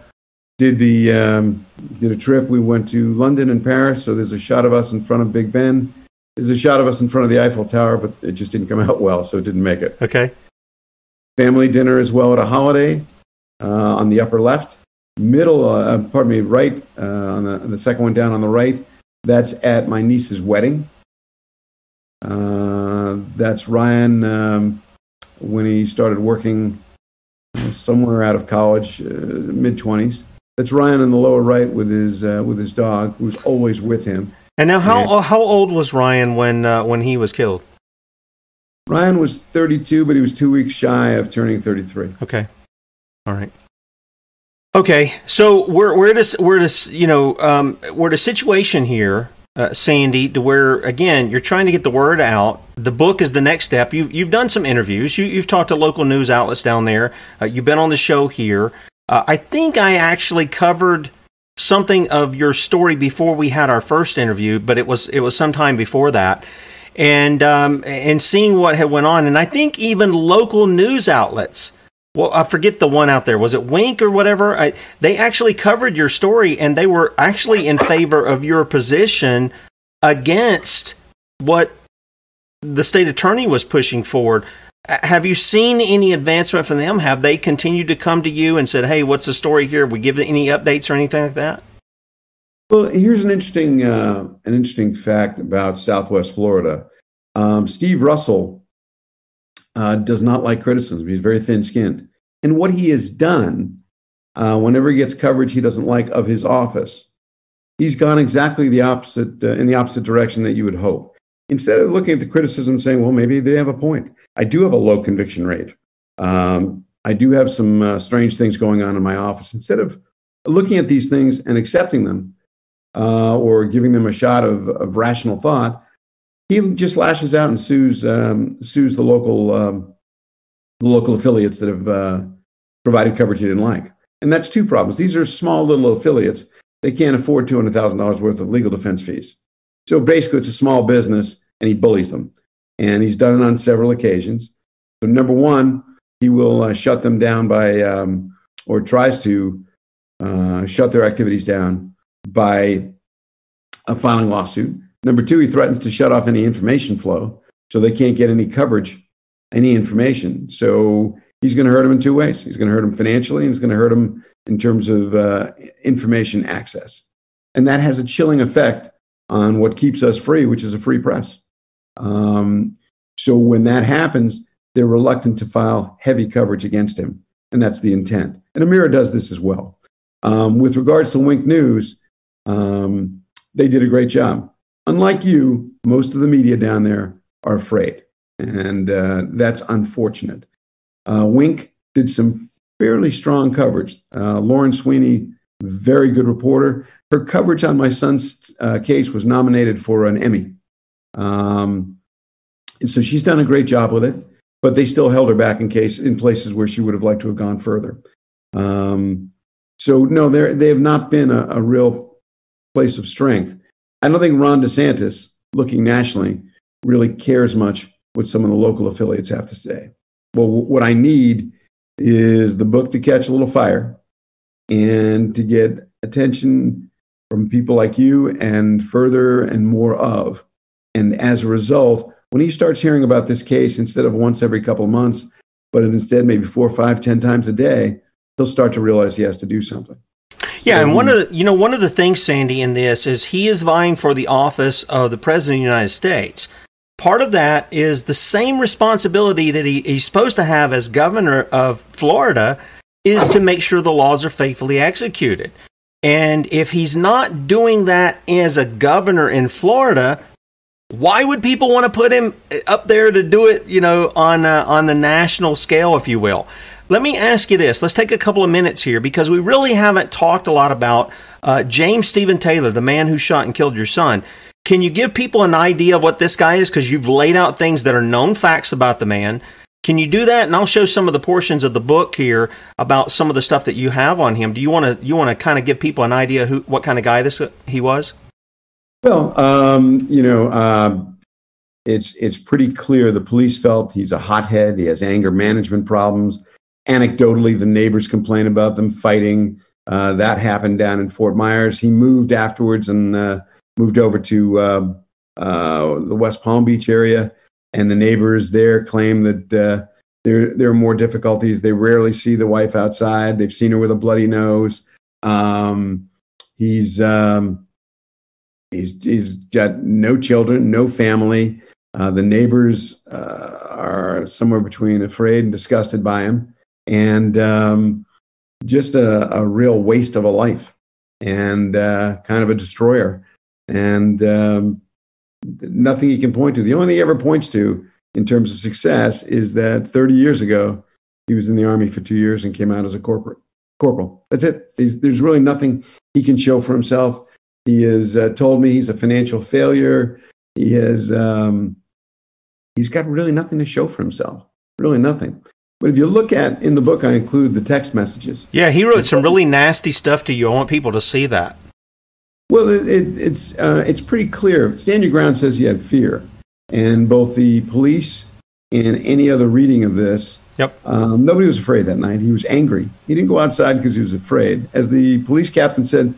did the um, did a trip. We went to London and Paris. So there's a shot of us in front of Big Ben. There's a shot of us in front of the Eiffel Tower, but it just didn't come out well, so it didn't make it. Okay family dinner as well at a holiday uh, on the upper left. Middle, uh, uh, pardon me, right uh, on the, the second one down on the right. That's at my niece's wedding. Uh, that's Ryan um, when he started working somewhere out of college, uh, mid twenties. That's Ryan in the lower right with his with his dog, who's always with him. And now, how how old was Ryan when when he was killed? Ryan was 32, but he was two weeks shy of turning 33. Okay. All right. Okay, so we're we're a, we're a, you know um, we're at a situation here, uh, Sandy, to where again you're trying to get the word out. The book is the next step. You've you've done some interviews. You, have talked to local news outlets down there. Uh, you've been on the show here. Uh, I think I actually covered something of your story before we had our first interview, but it was it was sometime before that. And um, and seeing what had went on. And I think even local news outlets. Well, I forget the one out there. Was it Wink or whatever? I, they actually covered your story, and they were actually in favor of your position against what the state attorney was pushing forward. Have you seen any advancement from them? Have they continued to come to you and said, "Hey, what's the story here?" Have we give any updates or anything like that? Well, here's an interesting uh, an interesting fact about Southwest Florida. Um, Steve Russell uh, does not like criticism. He's very thin-skinned, and what he has done uh, whenever he gets coverage he doesn't like of his office, he's gone exactly the opposite uh, in the opposite direction that you would hope instead of looking at the criticism saying, well, maybe they have a point. I do have a low conviction rate. Um, I do have some uh, strange things going on in my office. Instead of looking at these things and accepting them uh, or giving them a shot of, of, rational thought, he just lashes out and sues um, sues the local um, the local affiliates that have uh, provided coverage he didn't like. And that's two problems. These are small little affiliates. They can't afford two hundred thousand dollars worth of legal defense fees. So basically, it's a small business and he bullies them. And he's done it on several occasions. So, number one, he will uh, shut them down by, um, or tries to uh, shut their activities down by uh, filing lawsuit. Number two, he threatens to shut off any information flow so they can't get any coverage, any information. So he's going to hurt them in two ways. He's going to hurt them financially, and he's going to hurt them in terms of uh, information access. And that has a chilling effect on what keeps us free, which is a free press. Um, so when that happens, they're reluctant to file heavy coverage against him, and that's the intent. And Amira does this as well. Um, with regards to Wink News, um, they did a great job. Unlike you, most of the media down there are afraid, and uh, that's unfortunate. Uh, Wink did some fairly strong coverage. Uh, Lauren Sweeney, very good reporter. Her coverage on my son's uh, case was nominated for an Emmy. Um, and so she's done a great job with it, but they still held her back in case in places where she would have liked to have gone further. Um, so no, they they have not been a, a, real place of strength. I don't think Ron DeSantis, looking nationally, really cares much what some of the local affiliates have to say. Well, what I need is the book to catch a little fire and to get attention from people like you and further and more of. And as a result, when he starts hearing about this case instead of once every couple of months, but instead maybe four, five, ten times a day, he'll start to realize he has to do something. Yeah, and one of the you know one of the things, Sandy, in this is he is vying for the office of the president of the United States. Part of that is the same responsibility that he, he's supposed to have as governor of Florida is to make sure the laws are faithfully executed. And if he's not doing that as a governor in Florida, why would people want to put him up there to do it, you know, on uh, on the national scale, if you will? Let me ask you this. Let's take a couple of minutes here because we really haven't talked a lot about uh, James Stephen Taylor, the man who shot and killed your son. Can you give people an idea of what this guy is? Because you've laid out things that are known facts about the man. Can you do that? And I'll show some of the portions of the book here about some of the stuff that you have on him. Do you want to you want to kind of give people an idea who what kind of guy this he was? Well, um, you know, uh, it's it's pretty clear the police felt he's a hothead. He has anger management problems. Anecdotally, the neighbors complain about them fighting. Uh, that happened down in Fort Myers. He moved afterwards and uh, moved over to uh, uh, the West Palm Beach area and the neighbors there claim that uh, there there are more difficulties. They rarely see the wife outside. They've seen her with a bloody nose. Um, he's um, he's he's got no children, no family. Uh, the neighbors uh, are somewhere between afraid and disgusted by him, and um, just a, a, real waste of a life and uh, kind of a destroyer. And um, nothing he can point to. The only thing he ever points to in terms of success is that 30 years ago, he was in the army for two years and came out as a corporate corporal. That's it. He's, there's really nothing he can show for himself. He has uh, told me he's a financial failure. He has um, he's got really nothing to show for himself. Really nothing. But if you look at in the book, I include the text messages. Yeah, he wrote some really nasty stuff to you. I want people to see that. Well, it, it, it's uh, it's pretty clear. Stand your ground says you had fear. And both the police and any other reading of this, yep. Um, nobody was afraid that night. He was angry. He didn't go outside because he was afraid. As the police captain said,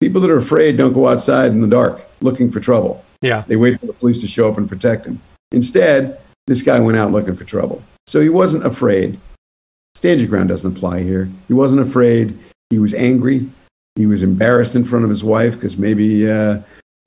people that are afraid don't go outside in the dark looking for trouble. Yeah. They wait for the police to show up and protect him. Instead, this guy went out looking for trouble. So he wasn't afraid. Stand your ground doesn't apply here. He wasn't afraid. He was angry. He was embarrassed in front of his wife because maybe uh,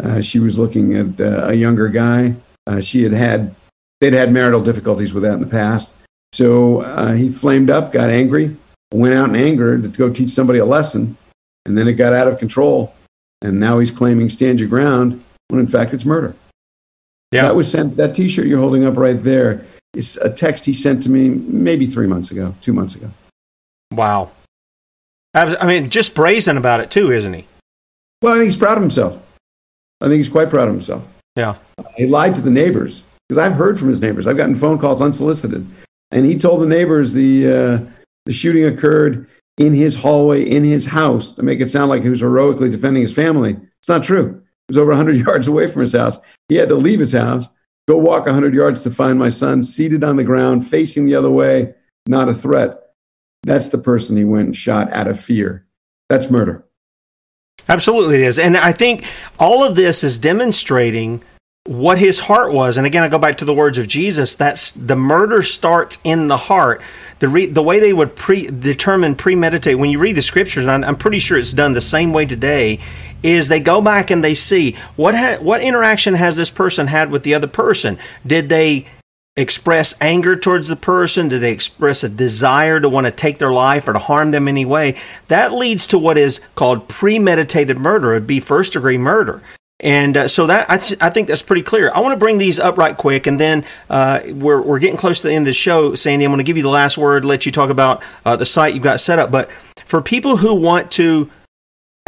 uh, she was looking at uh, a younger guy. Uh, she had had, they'd had marital difficulties with that in the past. So uh, he flamed up, got angry, went out in anger to go teach somebody a lesson. And then it got out of control. And now he's claiming stand your ground when in fact it's murder. Yeah. That was sent, that t shirt you're holding up right there is a text he sent to me maybe three months ago, two months ago. Wow. I mean, just brazen about it too, isn't he? Well, I think he's proud of himself. I think he's quite proud of himself. Yeah. He lied to the neighbors because I've heard from his neighbors. I've gotten phone calls unsolicited. And he told the neighbors the, uh, the shooting occurred in his hallway, in his house, to make it sound like he was heroically defending his family. It's not true. He was over 100 yards away from his house. He had to leave his house, go walk 100 yards to find my son seated on the ground, facing the other way, not a threat. That's the person he went and shot out of fear. That's murder. Absolutely, it is. And I think all of this is demonstrating what his heart was. And again, I go back to the words of Jesus. That's the murder starts in the heart. The re, the way they would pre determine premeditate. When you read the scriptures, and I'm, I'm, pretty sure it's done the same way today. Is they go back and they see what ha, what interaction has this person had with the other person? Did they express anger towards the person? Did they express a desire to want to take their life or to harm them in any way? That leads to what is called premeditated murder. It'd be first degree murder. And uh, so that I, th- I, think that's pretty clear. I want to bring these up right quick, and then uh, we're, we're getting close to the end of the show, Sandy. I'm going to give you the last word, let you talk about uh, the site you've got set up. But for people who want to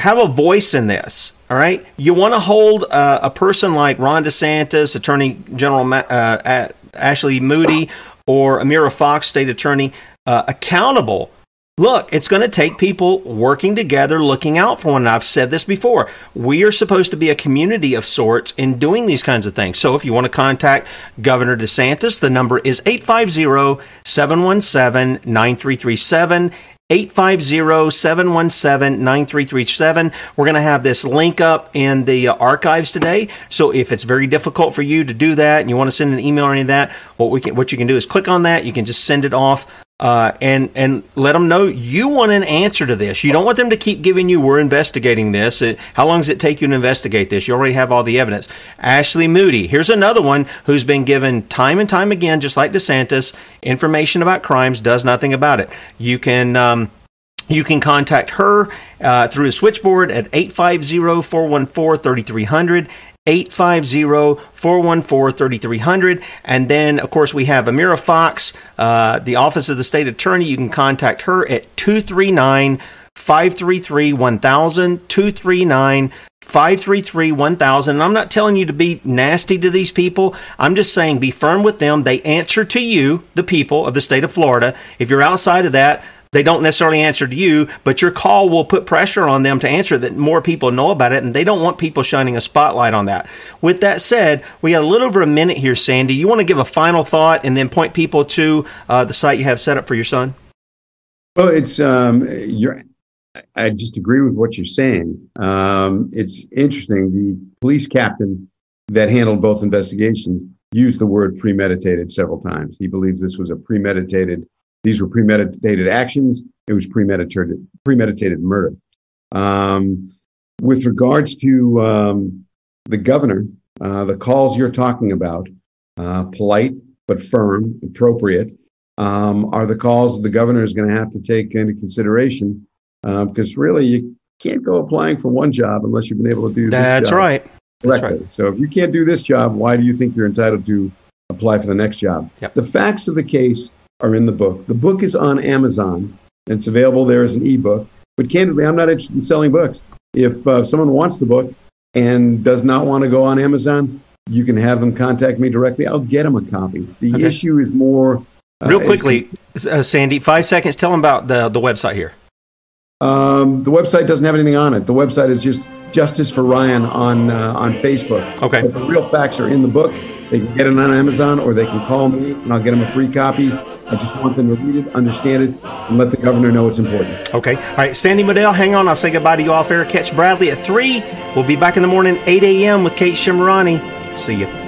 have a voice in this, all right, you want to hold uh, a person like Ron DeSantis, Attorney General uh, Ashley Moody, or Amira Fox, State Attorney, uh, accountable Look, it's going to take people working together, looking out for one another. I've said this before. We are supposed to be a community of sorts in doing these kinds of things. So if you want to contact Governor DeSantis, the number is 850 717 9337. 850-717-9337. We're going to have this link up in the uh, archives today. So if it's very difficult for you to do that and you want to send an email or any of that, what we can, what you can do is click on that. You can just send it off uh, and and let them know you want an answer to this. You don't want them to keep giving you we're investigating this. How long does it take you to investigate this? You already have all the evidence. Ashley Moody, here's another one who's been given time and time again, just like DeSantis, information about crimes, does nothing about it. You can. Um, you can contact her uh, through the switchboard at 850 414 3300. 850-414-3300 and then of course we have amira fox uh, the office of the state attorney. You can contact her at 239 533 1000 239 533 1000 and i'm not telling you to be nasty to these people. I'm just saying be firm with them. They answer to you the people of the state of florida. If you're outside of that they don't necessarily answer to you, but your call will put pressure on them to answer that more people know about it, and they don't want people shining a spotlight on that. With that said, we got a little over a minute here, Sandy. You want to give a final thought and then point people to uh, the site you have set up for your son? Well, it's um, you're. I just agree with what you're saying. Um, it's interesting. The police captain that handled both investigations used the word premeditated several times. He believes this was a premeditated these were premeditated actions. It was premeditated premeditated murder. Um, with regards to um, the governor, uh, the calls you're talking about, uh, polite but firm, appropriate, um, are the calls that the governor is going to have to take into consideration uh, because really you can't go applying for one job unless you've been able to do That's right. That's right. So if you can't do this job, why do you think you're entitled to apply for the next job? Yep. The facts of the case are in the book. The book is on Amazon. And it's available there as an ebook. But candidly, I'm not interested in selling books. If uh, someone wants the book and does not want to go on Amazon, you can have them contact me directly. I'll get them a copy. The Okay. issue is more. uh, Real quickly, uh, Sandy, five seconds. Tell them about the, the website here. Um, the website doesn't have anything on it. The website is just Justice for Ryan on uh, on Facebook. Okay. But the real facts are in the book, They can get it on Amazon or they can call me and I'll get them a free copy. I just want them to read it, understand it, and let the governor know it's important. Okay. All right, Sandy Modell, hang on. I'll say goodbye to you off air. Catch Bradley at 3. We'll be back in the morning, 8 a.m. with Kate Shemirani. See you.